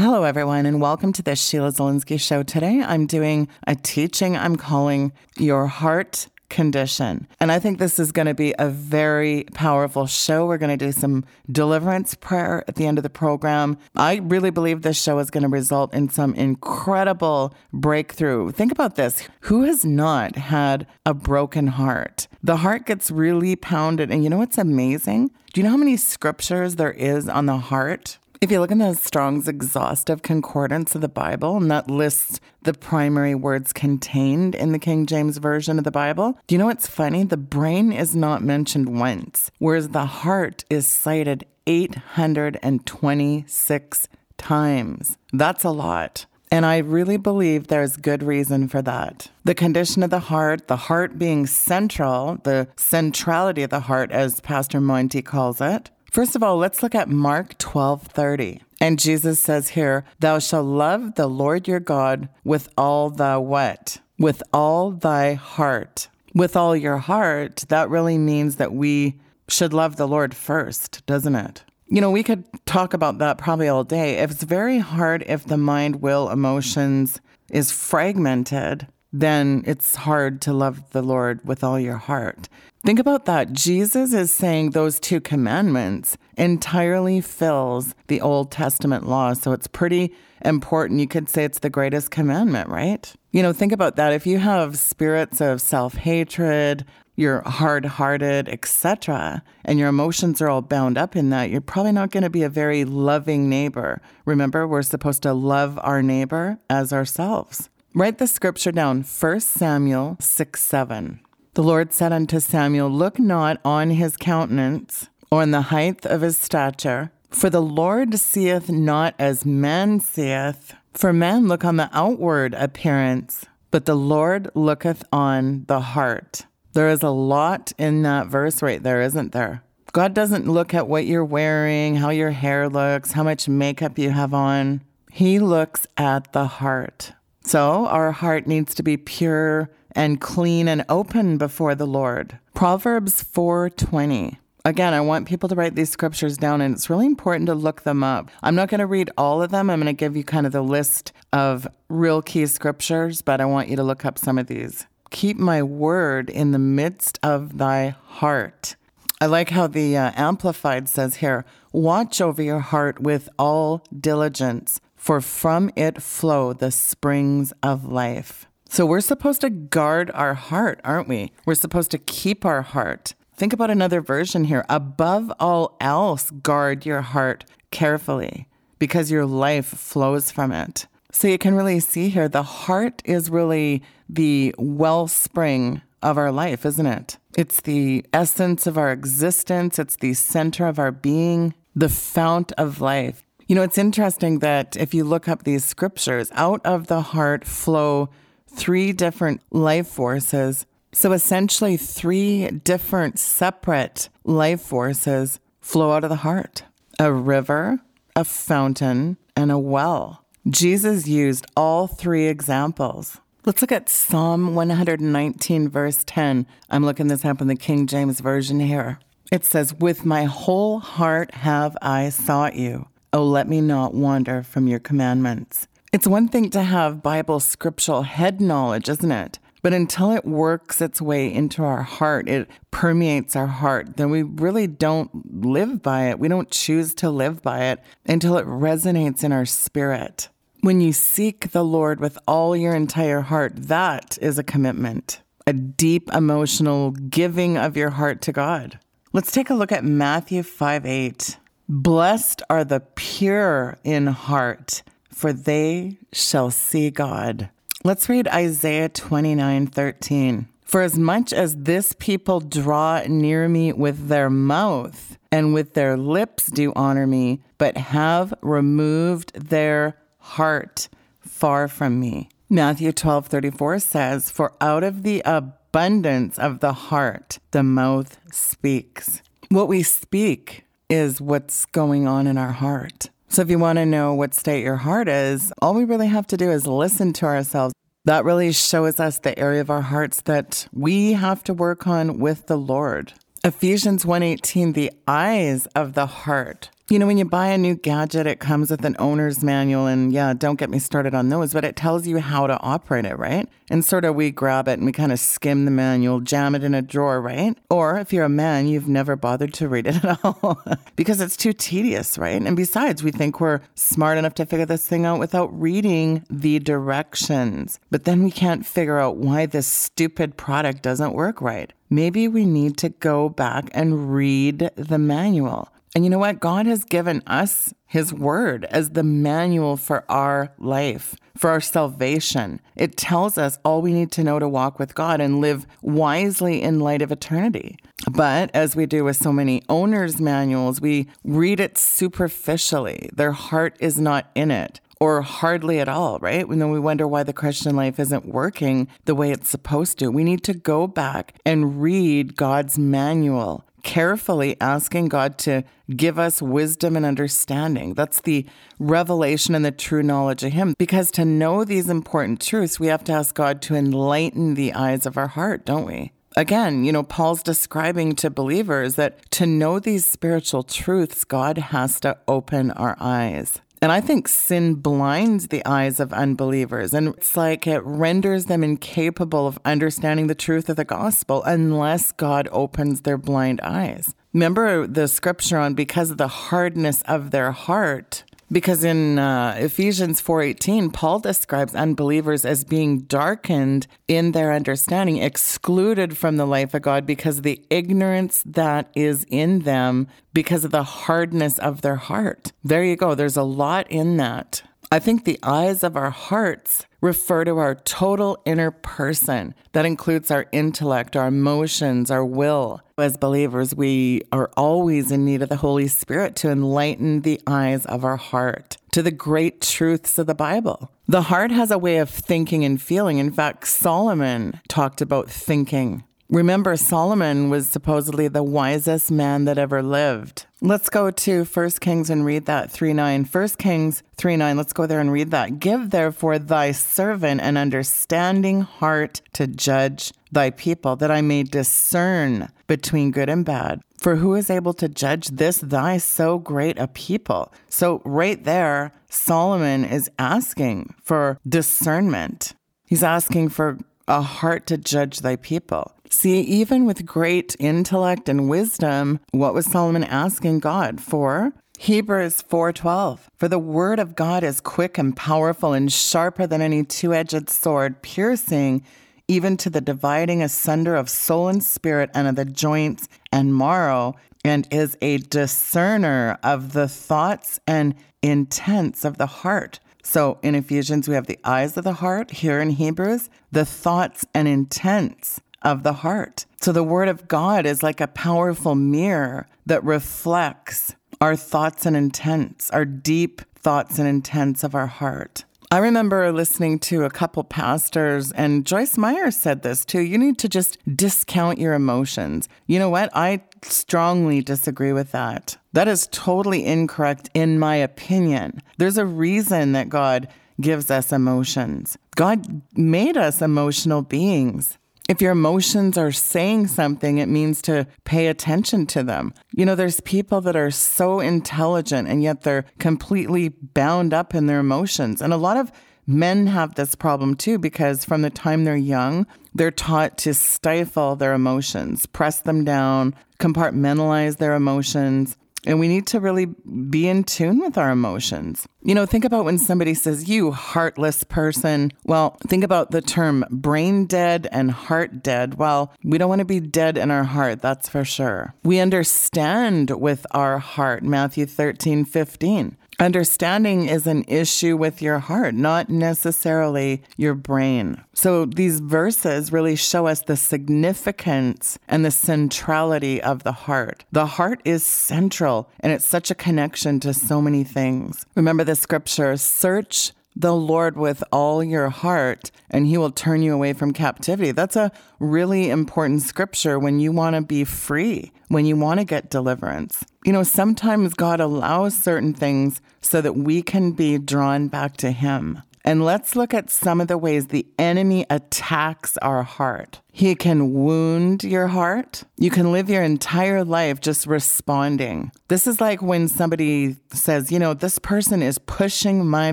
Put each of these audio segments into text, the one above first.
Hello, everyone, and welcome to the Sheila Zilinsky Show. Today, I'm doing a teaching I'm calling Your Heart Condition. And I think this is going to be a very powerful show. We're going to do some deliverance prayer at the end of the program. I really believe this show is going to result in some incredible breakthrough. Think about this who has not had a broken heart? The heart gets really pounded. And you know what's amazing? Do you know how many scriptures there is on the heart? If you look in the Strong's exhaustive concordance of the Bible, and that lists the primary words contained in the King James Version of the Bible, do you know what's funny? The brain is not mentioned once, whereas the heart is cited 826 times. That's a lot. And I really believe there's good reason for that. The condition of the heart, the heart being central, the centrality of the heart, as Pastor Monty calls it, First of all, let's look at Mark 12:30. And Jesus says here, "Thou shalt love the Lord your God with all thy what? With all thy heart." With all your heart, that really means that we should love the Lord first, doesn't it? You know, we could talk about that probably all day. It's very hard if the mind, will, emotions is fragmented, then it's hard to love the Lord with all your heart. Think about that. Jesus is saying those two commandments entirely fills the Old Testament law. So it's pretty important. You could say it's the greatest commandment, right? You know, think about that. If you have spirits of self-hatred, you're hard-hearted, etc., and your emotions are all bound up in that, you're probably not going to be a very loving neighbor. Remember, we're supposed to love our neighbor as ourselves. Write the scripture down, 1 Samuel 6 7. The Lord said unto Samuel, Look not on his countenance or on the height of his stature, for the Lord seeth not as man seeth. For men look on the outward appearance, but the Lord looketh on the heart. There is a lot in that verse right there, isn't there? God doesn't look at what you're wearing, how your hair looks, how much makeup you have on. He looks at the heart. So our heart needs to be pure and clean and open before the Lord. Proverbs 4:20. Again, I want people to write these scriptures down and it's really important to look them up. I'm not going to read all of them. I'm going to give you kind of the list of real key scriptures, but I want you to look up some of these. Keep my word in the midst of thy heart. I like how the uh, Amplified says here watch over your heart with all diligence, for from it flow the springs of life. So we're supposed to guard our heart, aren't we? We're supposed to keep our heart. Think about another version here. Above all else, guard your heart carefully because your life flows from it. So you can really see here the heart is really the wellspring of our life, isn't it? It's the essence of our existence, it's the center of our being, the fount of life. You know, it's interesting that if you look up these scriptures, out of the heart flow three different life forces. So essentially, three different separate life forces flow out of the heart a river, a fountain, and a well. Jesus used all three examples. Let's look at Psalm 119, verse 10. I'm looking this up in the King James Version here. It says, With my whole heart have I sought you. Oh, let me not wander from your commandments. It's one thing to have Bible scriptural head knowledge, isn't it? But until it works its way into our heart, it permeates our heart, then we really don't live by it. We don't choose to live by it until it resonates in our spirit. When you seek the Lord with all your entire heart, that is a commitment, a deep emotional giving of your heart to God. Let's take a look at Matthew 5 8. Blessed are the pure in heart for they shall see God. Let's read Isaiah 29 13. For as much as this people draw near me with their mouth and with their lips do honor me, but have removed their heart far from me. Matthew 12 34 says, For out of the abundance of the heart, the mouth speaks. What we speak is what's going on in our heart. So, if you want to know what state your heart is, all we really have to do is listen to ourselves. That really shows us the area of our hearts that we have to work on with the Lord. Ephesians 1:18 the eyes of the heart You know, when you buy a new gadget, it comes with an owner's manual. And yeah, don't get me started on those, but it tells you how to operate it, right? And sort of we grab it and we kind of skim the manual, jam it in a drawer, right? Or if you're a man, you've never bothered to read it at all because it's too tedious, right? And besides, we think we're smart enough to figure this thing out without reading the directions. But then we can't figure out why this stupid product doesn't work right. Maybe we need to go back and read the manual. And you know what? God has given us His Word as the manual for our life, for our salvation. It tells us all we need to know to walk with God and live wisely in light of eternity. But as we do with so many owner's manuals, we read it superficially. Their heart is not in it or hardly at all, right? And then we wonder why the Christian life isn't working the way it's supposed to. We need to go back and read God's manual carefully asking God to give us wisdom and understanding. That's the revelation and the true knowledge of Him. Because to know these important truths, we have to ask God to enlighten the eyes of our heart, don't we? Again, you know, Paul's describing to believers that to know these spiritual truths, God has to open our eyes. And I think sin blinds the eyes of unbelievers. And it's like it renders them incapable of understanding the truth of the gospel unless God opens their blind eyes. Remember the scripture on because of the hardness of their heart, because in uh, Ephesians 4:18 Paul describes unbelievers as being darkened in their understanding excluded from the life of God because of the ignorance that is in them because of the hardness of their heart. There you go there's a lot in that. I think the eyes of our hearts refer to our total inner person. That includes our intellect, our emotions, our will. As believers, we are always in need of the Holy Spirit to enlighten the eyes of our heart to the great truths of the Bible. The heart has a way of thinking and feeling. In fact, Solomon talked about thinking. Remember, Solomon was supposedly the wisest man that ever lived. Let's go to 1 Kings and read that 3 9. 1 Kings 3 9. Let's go there and read that. Give therefore thy servant an understanding heart to judge thy people, that I may discern between good and bad. For who is able to judge this thy so great a people? So, right there, Solomon is asking for discernment. He's asking for a heart to judge thy people. See, even with great intellect and wisdom, what was Solomon asking God for? Hebrews 4:12 For the word of God is quick and powerful and sharper than any two-edged sword, piercing even to the dividing asunder of soul and spirit and of the joints and marrow, and is a discerner of the thoughts and intents of the heart. So in Ephesians, we have the eyes of the heart. Here in Hebrews, the thoughts and intents of the heart. So the Word of God is like a powerful mirror that reflects our thoughts and intents, our deep thoughts and intents of our heart. I remember listening to a couple pastors, and Joyce Meyer said this too. You need to just discount your emotions. You know what? I strongly disagree with that. That is totally incorrect, in my opinion. There's a reason that God gives us emotions. God made us emotional beings. If your emotions are saying something, it means to pay attention to them. You know, there's people that are so intelligent and yet they're completely bound up in their emotions. And a lot of men have this problem too because from the time they're young, they're taught to stifle their emotions, press them down, compartmentalize their emotions. And we need to really be in tune with our emotions. You know, think about when somebody says, you heartless person. Well, think about the term brain dead and heart dead. Well, we don't want to be dead in our heart, that's for sure. We understand with our heart, Matthew 13, 15. Understanding is an issue with your heart, not necessarily your brain. So these verses really show us the significance and the centrality of the heart. The heart is central and it's such a connection to so many things. Remember the scripture search the Lord with all your heart, and he will turn you away from captivity. That's a really important scripture when you want to be free, when you want to get deliverance. You know, sometimes God allows certain things so that we can be drawn back to him. And let's look at some of the ways the enemy attacks our heart. He can wound your heart. You can live your entire life just responding. This is like when somebody says, you know, this person is pushing my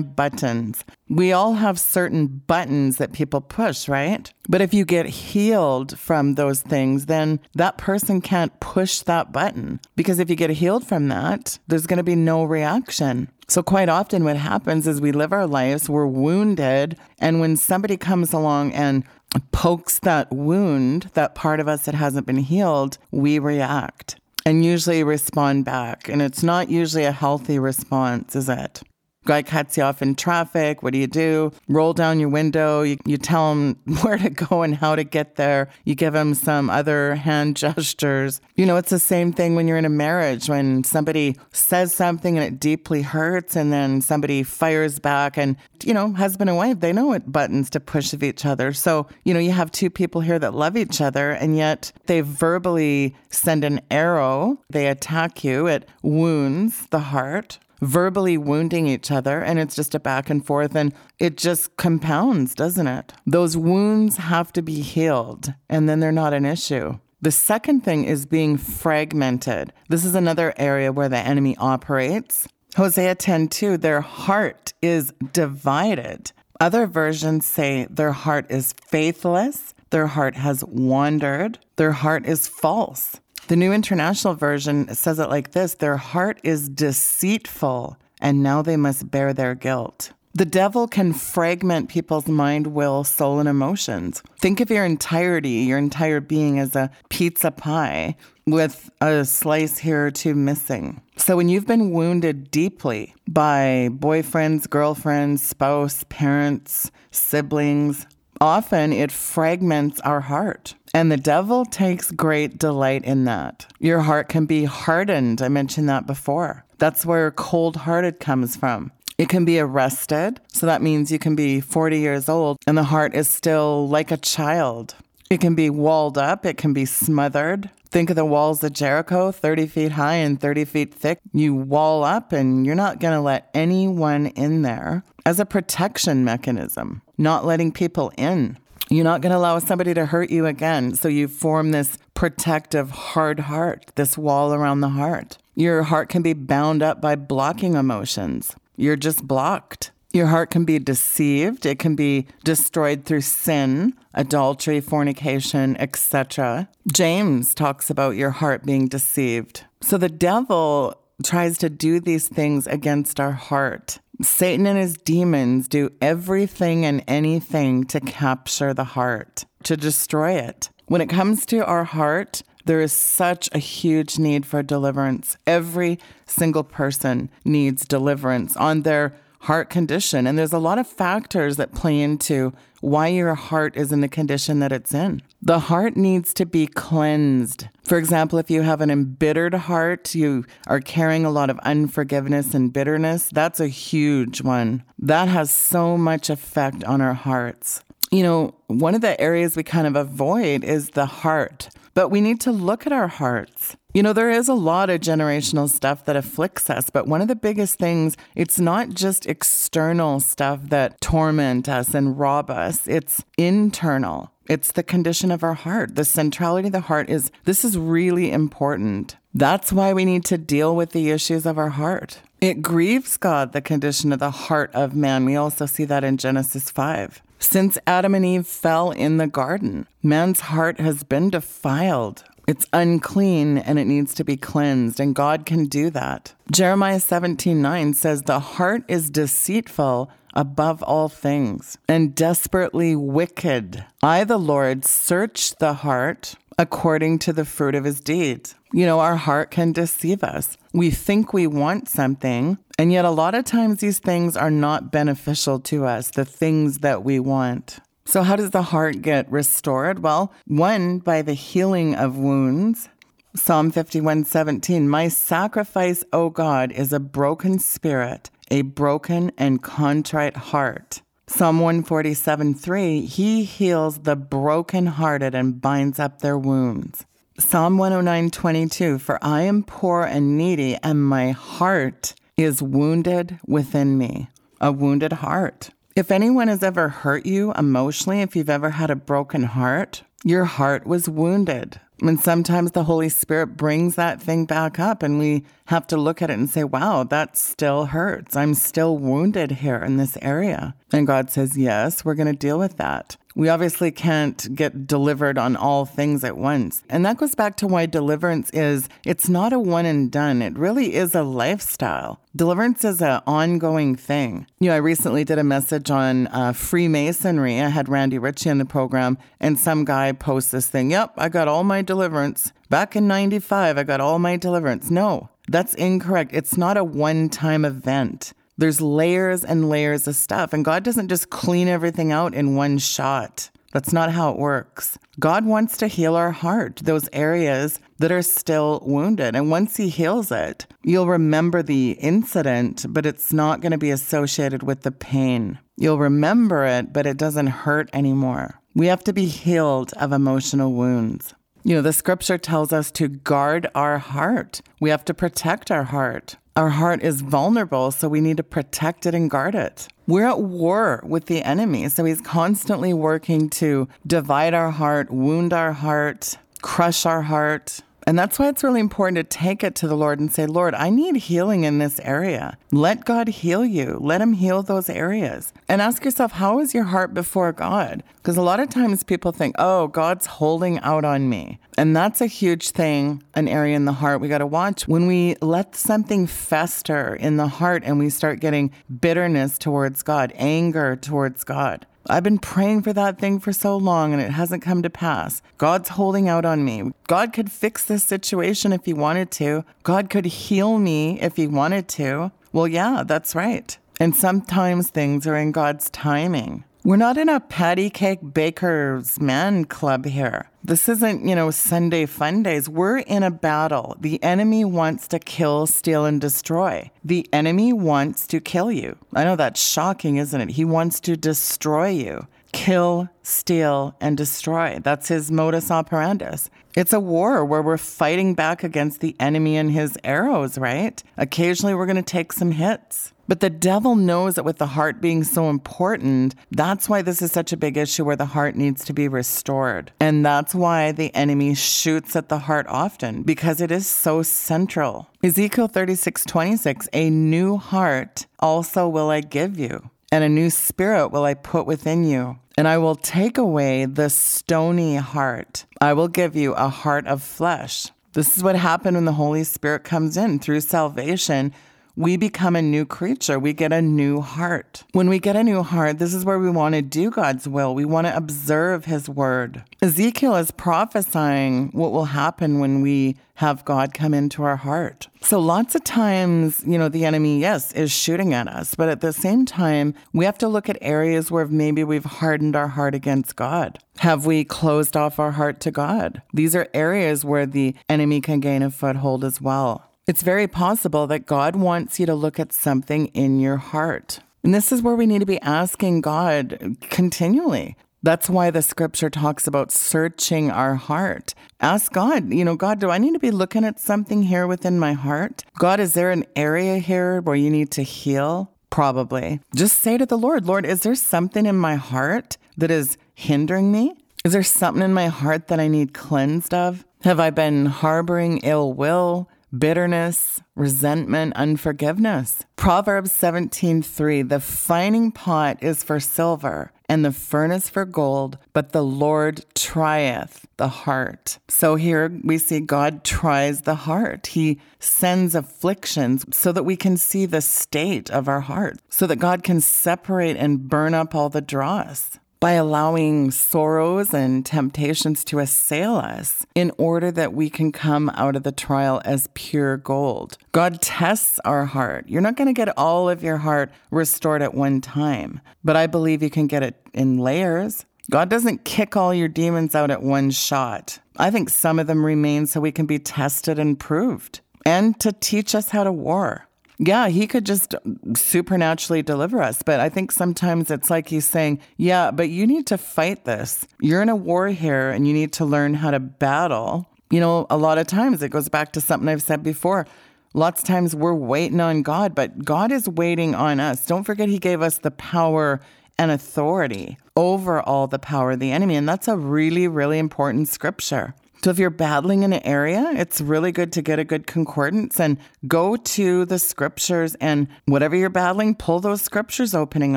buttons. We all have certain buttons that people push, right? But if you get healed from those things, then that person can't push that button. Because if you get healed from that, there's going to be no reaction. So, quite often, what happens is we live our lives, we're wounded, and when somebody comes along and pokes that wound, that part of us that hasn't been healed, we react and usually respond back. And it's not usually a healthy response, is it? Guy cuts you off in traffic. What do you do? Roll down your window. You, you tell him where to go and how to get there. You give him some other hand gestures. You know, it's the same thing when you're in a marriage, when somebody says something and it deeply hurts, and then somebody fires back. And, you know, husband and wife, they know what buttons to push of each other. So, you know, you have two people here that love each other, and yet they verbally send an arrow, they attack you, it wounds the heart verbally wounding each other, and it's just a back and forth, and it just compounds, doesn't it? Those wounds have to be healed, and then they're not an issue. The second thing is being fragmented. This is another area where the enemy operates. Hosea 10:2, their heart is divided. Other versions say their heart is faithless, their heart has wandered, their heart is false. The New International Version says it like this Their heart is deceitful, and now they must bear their guilt. The devil can fragment people's mind, will, soul, and emotions. Think of your entirety, your entire being as a pizza pie with a slice here or two missing. So when you've been wounded deeply by boyfriends, girlfriends, spouse, parents, siblings, often it fragments our heart. And the devil takes great delight in that. Your heart can be hardened. I mentioned that before. That's where cold hearted comes from. It can be arrested. So that means you can be 40 years old and the heart is still like a child. It can be walled up, it can be smothered. Think of the walls of Jericho, 30 feet high and 30 feet thick. You wall up and you're not going to let anyone in there as a protection mechanism, not letting people in. You're not going to allow somebody to hurt you again. So you form this protective hard heart, this wall around the heart. Your heart can be bound up by blocking emotions. You're just blocked. Your heart can be deceived. It can be destroyed through sin, adultery, fornication, etc. James talks about your heart being deceived. So the devil tries to do these things against our heart. Satan and his demons do everything and anything to capture the heart, to destroy it. When it comes to our heart, there is such a huge need for deliverance. Every single person needs deliverance on their heart condition. And there's a lot of factors that play into why your heart is in the condition that it's in. The heart needs to be cleansed. For example, if you have an embittered heart, you are carrying a lot of unforgiveness and bitterness, that's a huge one. That has so much effect on our hearts. You know, one of the areas we kind of avoid is the heart, but we need to look at our hearts. You know, there is a lot of generational stuff that afflicts us, but one of the biggest things, it's not just external stuff that torment us and rob us, it's internal. It's the condition of our heart. The centrality of the heart is this is really important. That's why we need to deal with the issues of our heart. It grieves God, the condition of the heart of man. We also see that in Genesis 5. Since Adam and Eve fell in the garden, man's heart has been defiled. It's unclean and it needs to be cleansed, and God can do that. Jeremiah 17 9 says, The heart is deceitful above all things and desperately wicked. I, the Lord, search the heart according to the fruit of his deeds. You know, our heart can deceive us. We think we want something, and yet a lot of times these things are not beneficial to us, the things that we want. So, how does the heart get restored? Well, one, by the healing of wounds. Psalm 51 17, My sacrifice, O God, is a broken spirit, a broken and contrite heart. Psalm 147 3, He heals the brokenhearted and binds up their wounds. Psalm 109 22, For I am poor and needy, and my heart is wounded within me. A wounded heart. If anyone has ever hurt you emotionally, if you've ever had a broken heart, Your heart was wounded. And sometimes the Holy Spirit brings that thing back up, and we have to look at it and say, wow, that still hurts. I'm still wounded here in this area. And God says, yes, we're going to deal with that. We obviously can't get delivered on all things at once. And that goes back to why deliverance is it's not a one and done. It really is a lifestyle. Deliverance is an ongoing thing. You know, I recently did a message on uh, Freemasonry. I had Randy Ritchie in the program, and some guy posts this thing. Yep, I got all my deliverance. Back in 95, I got all my deliverance. No, that's incorrect. It's not a one time event. There's layers and layers of stuff, and God doesn't just clean everything out in one shot. That's not how it works. God wants to heal our heart, those areas that are still wounded. And once He heals it, you'll remember the incident, but it's not going to be associated with the pain. You'll remember it, but it doesn't hurt anymore. We have to be healed of emotional wounds. You know, the scripture tells us to guard our heart. We have to protect our heart. Our heart is vulnerable, so we need to protect it and guard it. We're at war with the enemy, so he's constantly working to divide our heart, wound our heart, crush our heart. And that's why it's really important to take it to the Lord and say, Lord, I need healing in this area. Let God heal you. Let Him heal those areas. And ask yourself, how is your heart before God? Because a lot of times people think, oh, God's holding out on me. And that's a huge thing, an area in the heart we got to watch. When we let something fester in the heart and we start getting bitterness towards God, anger towards God, I've been praying for that thing for so long and it hasn't come to pass. God's holding out on me. God could fix this situation if He wanted to. God could heal me if He wanted to. Well, yeah, that's right. And sometimes things are in God's timing. We're not in a patty cake baker's man club here. This isn't, you know, Sunday fun days. We're in a battle. The enemy wants to kill, steal, and destroy. The enemy wants to kill you. I know that's shocking, isn't it? He wants to destroy you. Kill, steal, and destroy. That's his modus operandus. It's a war where we're fighting back against the enemy and his arrows, right? Occasionally we're going to take some hits. But the devil knows that with the heart being so important, that's why this is such a big issue where the heart needs to be restored. And that's why the enemy shoots at the heart often because it is so central. Ezekiel 36 26, a new heart also will I give you, and a new spirit will I put within you. And I will take away the stony heart. I will give you a heart of flesh. This is what happened when the Holy Spirit comes in through salvation we become a new creature. We get a new heart. When we get a new heart, this is where we want to do God's will. We want to observe His word. Ezekiel is prophesying what will happen when we have God come into our heart. So lots of times, you know, the enemy, yes, is shooting at us, but at the same time, we have to look at areas where maybe we've hardened our heart against God. Have we closed off our heart to God? These are areas where the enemy can gain a foothold as well. It's very possible that God wants you to look at something in your heart. And this is where we need to be asking God continually. That's why the scripture talks about searching our heart. Ask God, you know, God, do I need to be looking at something here within my heart? God, is there an area here where you need to heal? Probably. Just say to the Lord, Lord, is there something in my heart that is hindering me? Is there something in my heart that I need cleansed of? Have I been harboring ill will? Bitterness, resentment, unforgiveness. Proverbs 17:3 The fining pot is for silver and the furnace for gold, but the Lord trieth the heart. So here we see God tries the heart. He sends afflictions so that we can see the state of our heart, so that God can separate and burn up all the dross by allowing sorrows and temptations to assail us in order that we can come out of the trial as pure gold. God tests our heart. You're not going to get all of your heart restored at one time, but I believe you can get it in layers. God doesn't kick all your demons out at one shot. I think some of them remain so we can be tested and proved and to teach us how to war. Yeah, he could just supernaturally deliver us. But I think sometimes it's like he's saying, yeah, but you need to fight this. You're in a war here and you need to learn how to battle. You know, a lot of times it goes back to something I've said before. Lots of times we're waiting on God, but God is waiting on us. Don't forget, He gave us the power and authority over all the power of the enemy. And that's a really, really important scripture. So if you're battling in an area, it's really good to get a good concordance and go to the scriptures and whatever you're battling, pull those scriptures opening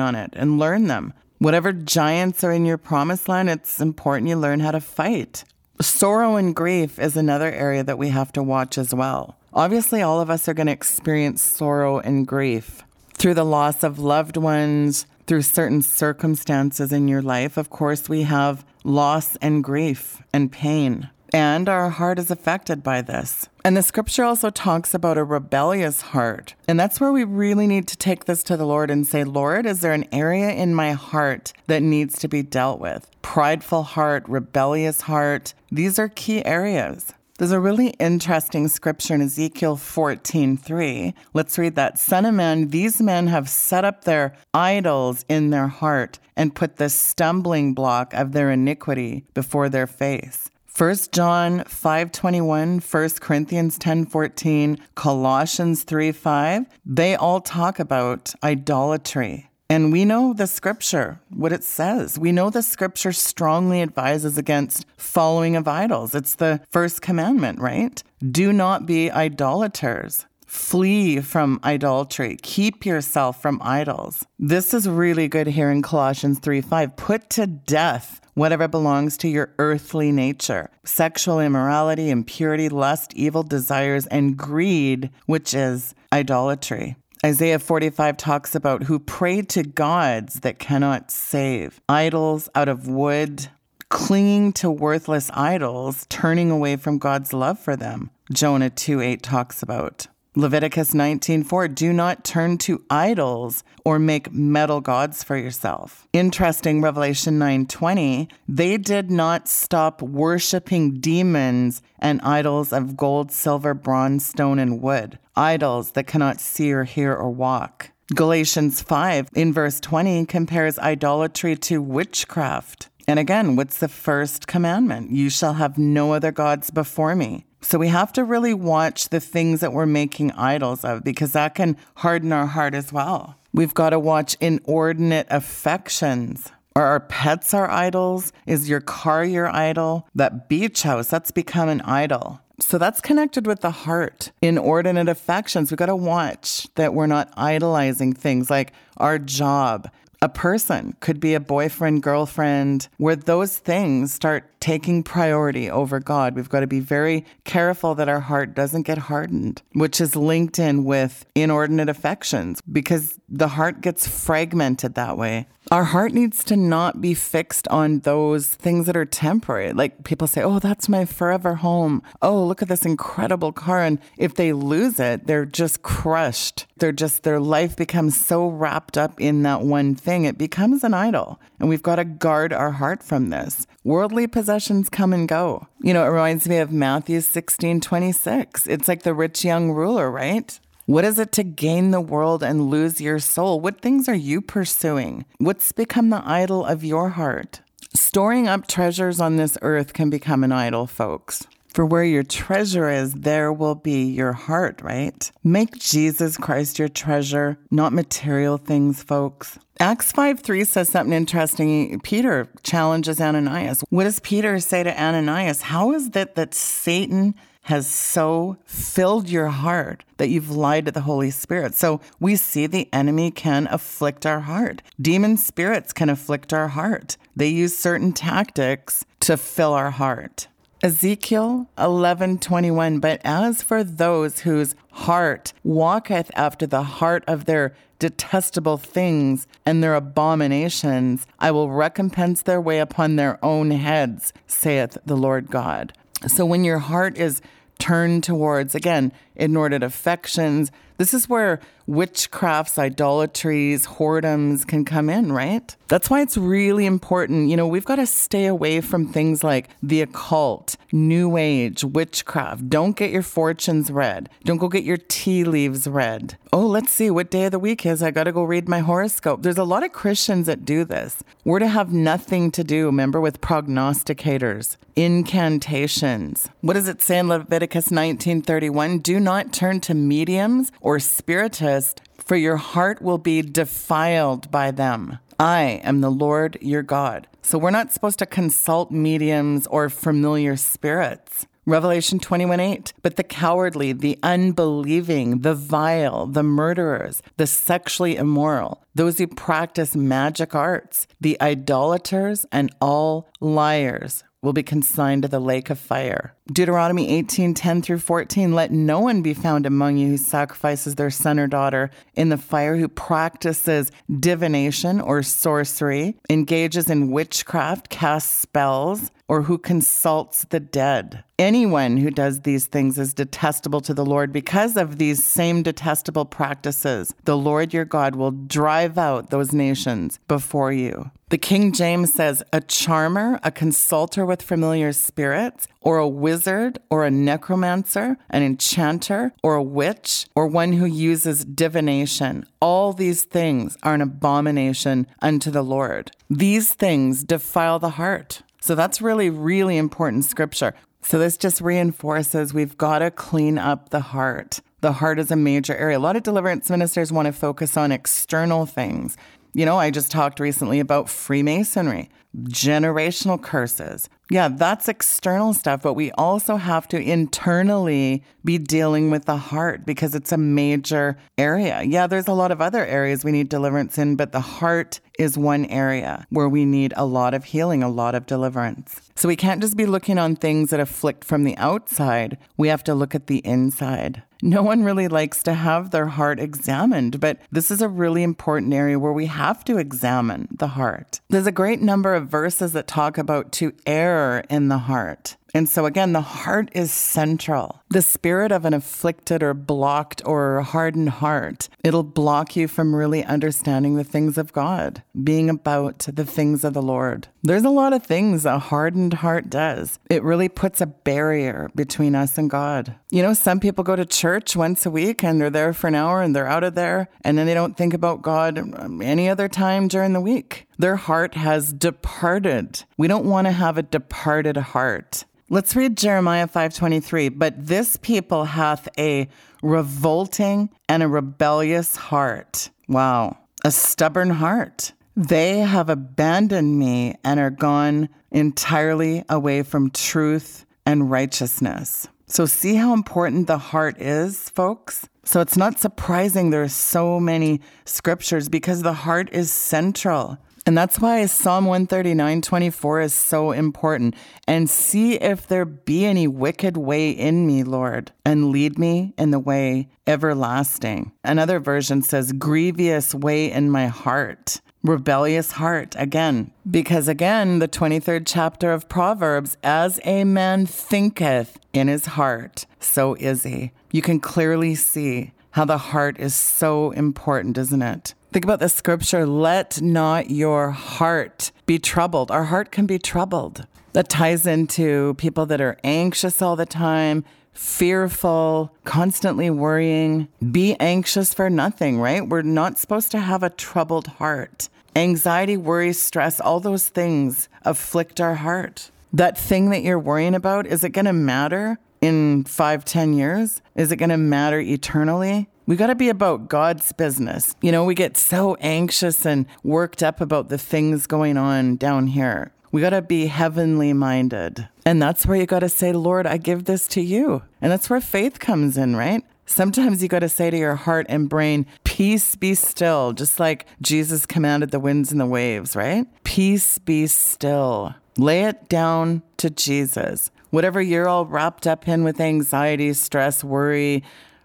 on it and learn them. Whatever giants are in your promised land, it's important you learn how to fight. Sorrow and grief is another area that we have to watch as well. Obviously, all of us are going to experience sorrow and grief through the loss of loved ones, through certain circumstances in your life. Of course, we have loss and grief and pain and our heart is affected by this. And the scripture also talks about a rebellious heart. And that's where we really need to take this to the Lord and say, Lord, is there an area in my heart that needs to be dealt with? Prideful heart, rebellious heart, these are key areas. There's a really interesting scripture in Ezekiel 14:3. Let's read that. Son of man, these men have set up their idols in their heart and put the stumbling block of their iniquity before their face. 1 John 5:21, 1 Corinthians 10:14, Colossians 3:5, they all talk about idolatry. And we know the scripture, what it says. We know the scripture strongly advises against following of idols. It's the first commandment, right? Do not be idolaters. Flee from idolatry. Keep yourself from idols. This is really good here in Colossians 3 5. Put to death whatever belongs to your earthly nature sexual immorality, impurity, lust, evil desires, and greed, which is idolatry. Isaiah 45 talks about who pray to gods that cannot save, idols out of wood, clinging to worthless idols, turning away from God's love for them. Jonah 2 8 talks about. Leviticus 19:4 Do not turn to idols or make metal gods for yourself. Interesting Revelation 9:20 They did not stop worshiping demons and idols of gold, silver, bronze, stone and wood, idols that cannot see or hear or walk. Galatians 5 in verse 20 compares idolatry to witchcraft. And again, what's the first commandment? You shall have no other gods before me. So we have to really watch the things that we're making idols of because that can harden our heart as well. We've got to watch inordinate affections. Are our pets our idols? Is your car your idol? That beach house, that's become an idol. So that's connected with the heart. Inordinate affections, we've got to watch that we're not idolizing things like our job, a person, could be a boyfriend, girlfriend, where those things start taking priority over God. We've got to be very careful that our heart doesn't get hardened, which is linked in with inordinate affections because the heart gets fragmented that way. Our heart needs to not be fixed on those things that are temporary. Like people say, oh, that's my forever home. Oh, look at this incredible car. And if they lose it, they're just crushed. They're just, their life becomes so wrapped up in that one thing, it becomes an idol. And we've got to guard our heart from this. Worldly possessions come and go. You know, it reminds me of Matthew 16 26. It's like the rich young ruler, right? What is it to gain the world and lose your soul? What things are you pursuing? What's become the idol of your heart? Storing up treasures on this earth can become an idol, folks. For where your treasure is, there will be your heart, right? Make Jesus Christ your treasure, not material things, folks. Acts 5 3 says something interesting. Peter challenges Ananias. What does Peter say to Ananias? How is it that Satan has so filled your heart that you've lied to the Holy Spirit. So we see the enemy can afflict our heart. Demon spirits can afflict our heart. They use certain tactics to fill our heart. Ezekiel 11:21 But as for those whose heart walketh after the heart of their detestable things and their abominations, I will recompense their way upon their own heads, saith the Lord God. So when your heart is turned towards, again, inordinate affections, this is where witchcrafts, idolatries, whoredoms can come in, right? That's why it's really important. You know, we've got to stay away from things like the occult, new age, witchcraft. Don't get your fortunes read. Don't go get your tea leaves read. Oh, let's see what day of the week is. I got to go read my horoscope. There's a lot of Christians that do this. We're to have nothing to do, remember, with prognosticators, incantations. What does it say in Leviticus 19:31? Do not turn to mediums or spiritists for your heart will be defiled by them. I am the Lord your God. So we're not supposed to consult mediums or familiar spirits. Revelation 21 8. But the cowardly, the unbelieving, the vile, the murderers, the sexually immoral, those who practice magic arts, the idolaters, and all liars will be consigned to the lake of fire. Deuteronomy 18 10 through 14. Let no one be found among you who sacrifices their son or daughter in the fire, who practices divination or sorcery, engages in witchcraft, casts spells, or who consults the dead. Anyone who does these things is detestable to the Lord. Because of these same detestable practices, the Lord your God will drive out those nations before you. The King James says, a charmer, a consulter with familiar spirits, or a wizard, or a necromancer, an enchanter, or a witch, or one who uses divination. All these things are an abomination unto the Lord. These things defile the heart. So that's really, really important scripture. So this just reinforces we've got to clean up the heart. The heart is a major area. A lot of deliverance ministers want to focus on external things. You know, I just talked recently about Freemasonry, generational curses. Yeah, that's external stuff, but we also have to internally be dealing with the heart because it's a major area. Yeah, there's a lot of other areas we need deliverance in, but the heart is one area where we need a lot of healing, a lot of deliverance. So we can't just be looking on things that afflict from the outside, we have to look at the inside. No one really likes to have their heart examined, but this is a really important area where we have to examine the heart. There's a great number of verses that talk about to err in the heart. And so, again, the heart is central. The spirit of an afflicted or blocked or hardened heart, it'll block you from really understanding the things of God, being about the things of the Lord. There's a lot of things a hardened heart does. It really puts a barrier between us and God. You know, some people go to church once a week and they're there for an hour and they're out of there, and then they don't think about God any other time during the week. Their heart has departed. We don't want to have a departed heart. Let's read Jeremiah 5:23. But this people hath a revolting and a rebellious heart. Wow, a stubborn heart. They have abandoned me and are gone entirely away from truth and righteousness. So, see how important the heart is, folks? So, it's not surprising there's so many scriptures because the heart is central. And that's why Psalm 139 24 is so important. And see if there be any wicked way in me, Lord, and lead me in the way everlasting. Another version says, grievous way in my heart. Rebellious heart, again, because again, the 23rd chapter of Proverbs, as a man thinketh in his heart, so is he. You can clearly see how the heart is so important, isn't it? Think about the scripture let not your heart be troubled. Our heart can be troubled. That ties into people that are anxious all the time, fearful, constantly worrying. Be anxious for nothing, right? We're not supposed to have a troubled heart. Anxiety, worry, stress, all those things afflict our heart. That thing that you're worrying about, is it going to matter in five, ten years? Is it going to matter eternally? We got to be about God's business. You know, we get so anxious and worked up about the things going on down here. We got to be heavenly minded. And that's where you got to say, Lord, I give this to you. And that's where faith comes in, right? Sometimes you got to say to your heart and brain, Peace be still, just like Jesus commanded the winds and the waves, right? Peace be still. Lay it down to Jesus. Whatever you're all wrapped up in with anxiety, stress, worry,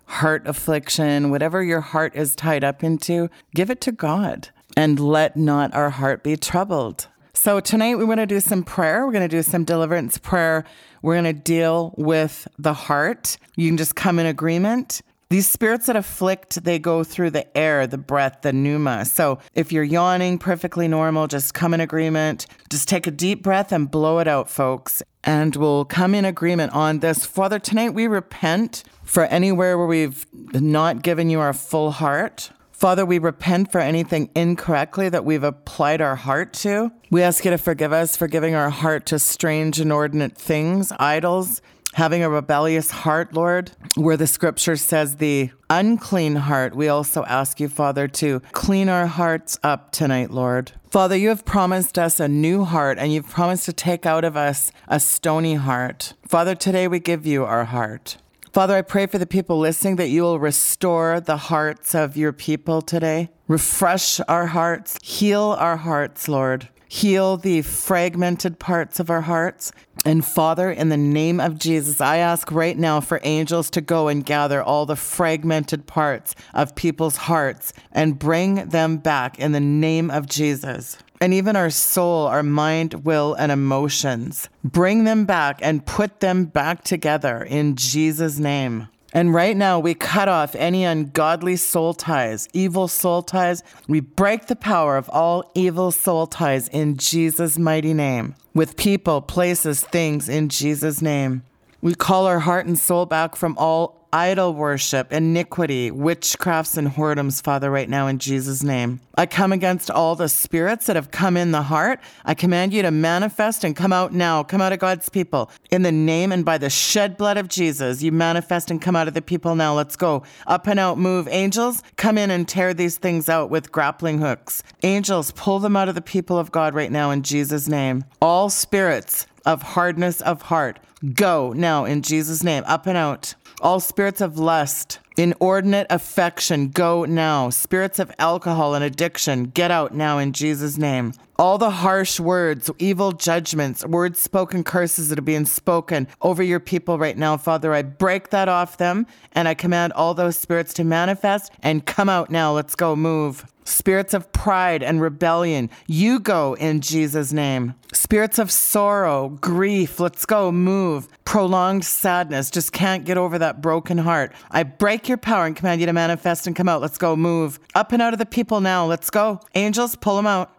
heart affliction, whatever your heart is tied up into, give it to God and let not our heart be troubled. So, tonight we want to do some prayer. We're going to do some deliverance prayer. We're going to deal with the heart. You can just come in agreement. These spirits that afflict, they go through the air, the breath, the pneuma. So if you're yawning, perfectly normal, just come in agreement. Just take a deep breath and blow it out, folks. And we'll come in agreement on this. Father, tonight we repent for anywhere where we've not given you our full heart. Father, we repent for anything incorrectly that we've applied our heart to. We ask you to forgive us for giving our heart to strange, inordinate things, idols, having a rebellious heart, Lord, where the scripture says the unclean heart, we also ask you, Father, to clean our hearts up tonight, Lord. Father, you have promised us a new heart and you've promised to take out of us a stony heart. Father, today we give you our heart. Father, I pray for the people listening that you will restore the hearts of your people today. Refresh our hearts, heal our hearts, Lord. Heal the fragmented parts of our hearts. And Father, in the name of Jesus, I ask right now for angels to go and gather all the fragmented parts of people's hearts and bring them back in the name of Jesus and even our soul, our mind, will, and emotions. Bring them back and put them back together in Jesus' name. And right now, we cut off any ungodly soul ties, evil soul ties. We break the power of all evil soul ties in Jesus' mighty name, with people, places, things in Jesus' name. We call our heart and soul back from all idol worship, iniquity, witchcrafts, and whoredoms, Father, right now in Jesus' name. I come against all the spirits that have come in the heart. I command you to manifest and come out now. Come out of God's people. In the name and by the shed blood of Jesus, you manifest and come out of the people now. Let's go. Up and out, move. Angels, come in and tear these things out with grappling hooks. Angels, pull them out of the people of God right now in Jesus' name. All spirits, of hardness of heart. Go now in Jesus' name, up and out. All spirits of lust, inordinate affection, go now. Spirits of alcohol and addiction, get out now in Jesus' name. All the harsh words, evil judgments, words spoken, curses that are being spoken over your people right now, Father, I break that off them and I command all those spirits to manifest and come out now. Let's go, move. Spirits of pride and rebellion, you go in Jesus' name. Spirits of sorrow, grief, let's go, move. Prolonged sadness, just can't get over that broken heart. I break your power and command you to manifest and come out. Let's go, move. Up and out of the people now, let's go. Angels, pull them out.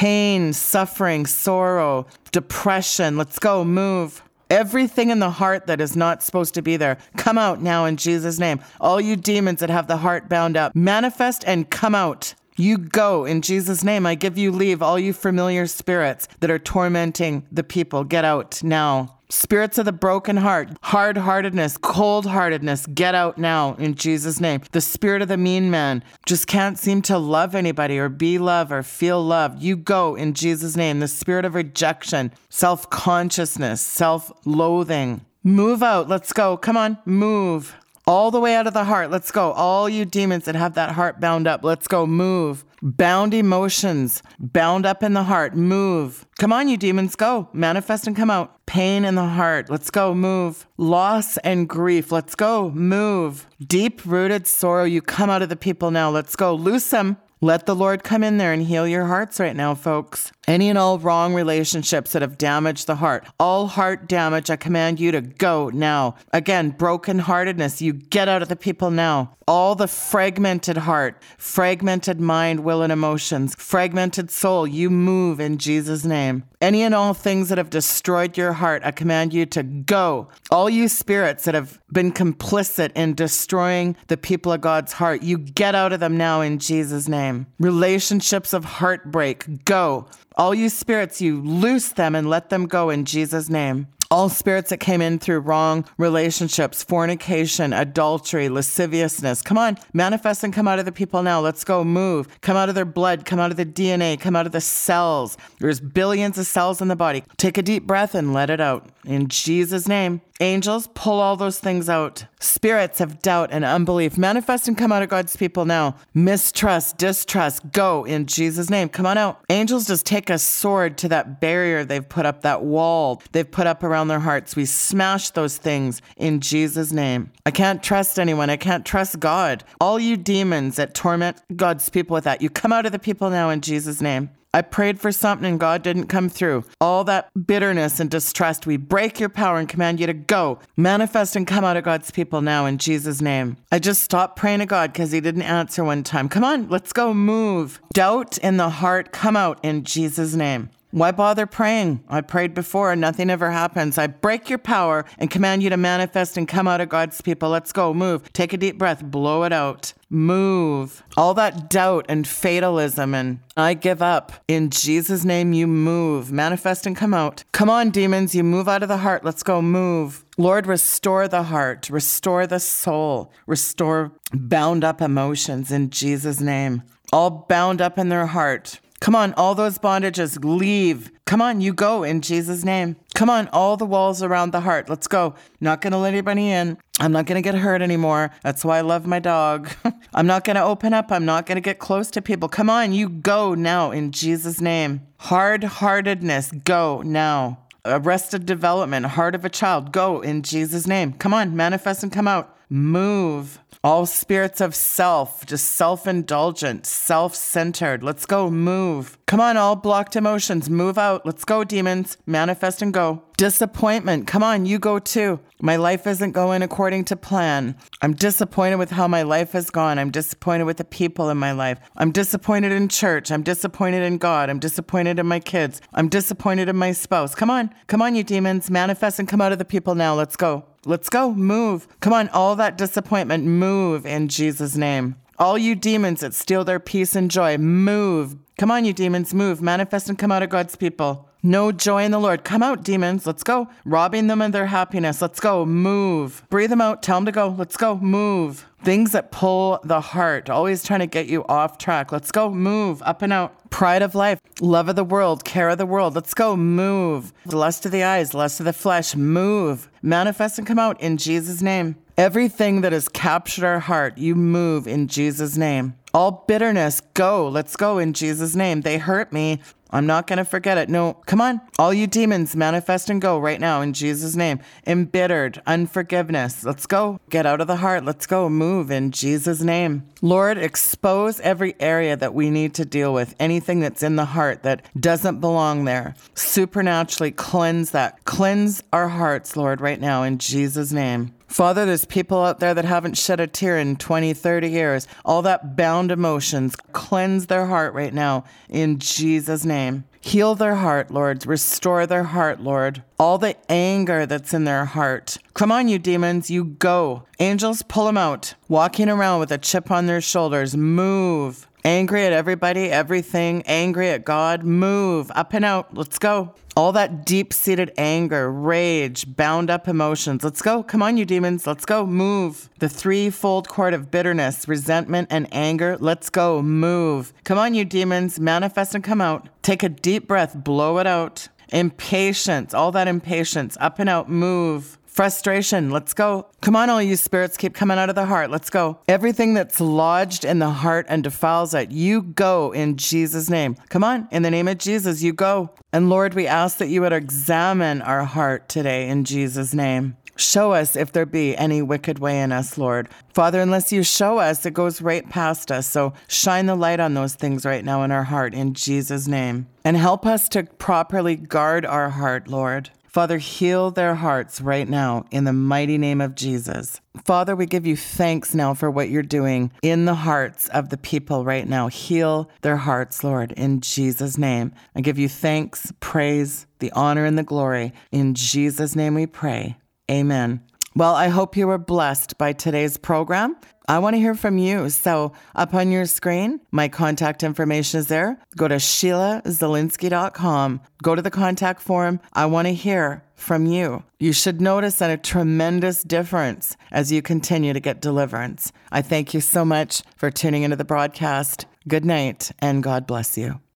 Pain, suffering, sorrow, depression, let's go, move. Everything in the heart that is not supposed to be there, come out now in Jesus' name. All you demons that have the heart bound up, manifest and come out. You go in Jesus' name. I give you leave, all you familiar spirits that are tormenting the people. Get out now. Spirits of the broken heart, hard heartedness, cold heartedness, get out now in Jesus' name. The spirit of the mean man just can't seem to love anybody or be loved or feel loved. You go in Jesus' name. The spirit of rejection, self consciousness, self loathing. Move out. Let's go. Come on, move all the way out of the heart. Let's go. All you demons that have that heart bound up, let's go. Move. Bound emotions, bound up in the heart. Move. Come on, you demons, go. Manifest and come out. Pain in the heart. Let's go. Move. Loss and grief. Let's go. Move. Deep rooted sorrow. You come out of the people now. Let's go. Loose them. Let the Lord come in there and heal your hearts right now, folks. Any and all wrong relationships that have damaged the heart, all heart damage, I command you to go now. Again, brokenheartedness, you get out of the people now. All the fragmented heart, fragmented mind, will, and emotions, fragmented soul, you move in Jesus' name. Any and all things that have destroyed your heart, I command you to go. All you spirits that have been complicit in destroying the people of God's heart, you get out of them now in Jesus' name. Relationships of heartbreak, go. All you spirits, you loose them and let them go in Jesus' name all spirits that came in through wrong relationships, fornication, adultery, lasciviousness. Come on, manifest and come out of the people now. Let's go move. Come out of their blood, come out of the DNA, come out of the cells. There's billions of cells in the body. Take a deep breath and let it out. In Jesus' name. Angels, pull all those things out. Spirits of doubt and unbelief, manifest and come out of God's people now. Mistrust, distrust, go in Jesus' name. Come on out. Angels just take a sword to that barrier they've put up, that wall they've put up around their hearts. We smash those things in Jesus' name. I can't trust anyone. I can't trust God. All you demons that torment God's people with that, you come out of the people now in Jesus' name. I prayed for something and God didn't come through. All that bitterness and distrust, we break your power and command you to go. Manifest and come out of God's people now in Jesus' name. I just stopped praying to God because He didn't answer one time. Come on, let's go move. Doubt in the heart, come out in Jesus' name. Why bother praying? I prayed before and nothing ever happens. I break your power and command you to manifest and come out of God's people. Let's go. Move. Take a deep breath. Blow it out. Move. All that doubt and fatalism and I give up. In Jesus' name, you move. Manifest and come out. Come on, demons. You move out of the heart. Let's go. Move. Lord, restore the heart, restore the soul, restore bound up emotions in Jesus' name. All bound up in their heart. Come on, all those bondages, leave. Come on, you go in Jesus' name. Come on, all the walls around the heart. Let's go. Not going to let anybody in. I'm not going to get hurt anymore. That's why I love my dog. I'm not going to open up. I'm not going to get close to people. Come on, you go now in Jesus' name. Hard heartedness, go now. Arrested development, heart of a child, go in Jesus' name. Come on, manifest and come out. Move. All spirits of self, just self indulgent, self centered. Let's go, move. Come on, all blocked emotions, move out. Let's go, demons. Manifest and go. Disappointment, come on, you go too. My life isn't going according to plan. I'm disappointed with how my life has gone. I'm disappointed with the people in my life. I'm disappointed in church. I'm disappointed in God. I'm disappointed in my kids. I'm disappointed in my spouse. Come on, come on, you demons. Manifest and come out of the people now. Let's go. Let's go. Move. Come on, all that disappointment, move in Jesus' name. All you demons that steal their peace and joy, move. Come on, you demons, move. Manifest and come out of God's people. No joy in the Lord. Come out, demons. Let's go. Robbing them of their happiness. Let's go. Move. Breathe them out. Tell them to go. Let's go. Move. Things that pull the heart, always trying to get you off track. Let's go. Move. Up and out. Pride of life, love of the world, care of the world. Let's go. Move. Lust of the eyes, lust of the flesh. Move. Manifest and come out in Jesus' name. Everything that has captured our heart, you move in Jesus' name. All bitterness, go. Let's go in Jesus' name. They hurt me. I'm not going to forget it. No, come on. All you demons, manifest and go right now in Jesus' name. Embittered, unforgiveness. Let's go. Get out of the heart. Let's go. Move in Jesus' name. Lord, expose every area that we need to deal with, anything that's in the heart that doesn't belong there. Supernaturally cleanse that. Cleanse our hearts, Lord, right now in Jesus' name. Father, there's people out there that haven't shed a tear in 20, 30 years. All that bound emotions, cleanse their heart right now in Jesus' name. Heal their heart, Lord. Restore their heart, Lord. All the anger that's in their heart. Come on, you demons, you go. Angels, pull them out. Walking around with a chip on their shoulders. Move. Angry at everybody, everything, angry at God. Move. Up and out. Let's go. All that deep seated anger, rage, bound up emotions. Let's go. Come on, you demons. Let's go. Move. The threefold cord of bitterness, resentment, and anger. Let's go. Move. Come on, you demons. Manifest and come out. Take a deep breath. Blow it out. Impatience. All that impatience. Up and out. Move. Frustration, let's go. Come on, all you spirits, keep coming out of the heart. Let's go. Everything that's lodged in the heart and defiles it, you go in Jesus' name. Come on, in the name of Jesus, you go. And Lord, we ask that you would examine our heart today in Jesus' name. Show us if there be any wicked way in us, Lord. Father, unless you show us, it goes right past us. So shine the light on those things right now in our heart in Jesus' name. And help us to properly guard our heart, Lord. Father, heal their hearts right now in the mighty name of Jesus. Father, we give you thanks now for what you're doing in the hearts of the people right now. Heal their hearts, Lord, in Jesus' name. I give you thanks, praise, the honor, and the glory. In Jesus' name we pray. Amen. Well, I hope you were blessed by today's program. I want to hear from you. So, up on your screen, my contact information is there. Go to SheilaZilinsky.com. Go to the contact form. I want to hear from you. You should notice a tremendous difference as you continue to get deliverance. I thank you so much for tuning into the broadcast. Good night, and God bless you.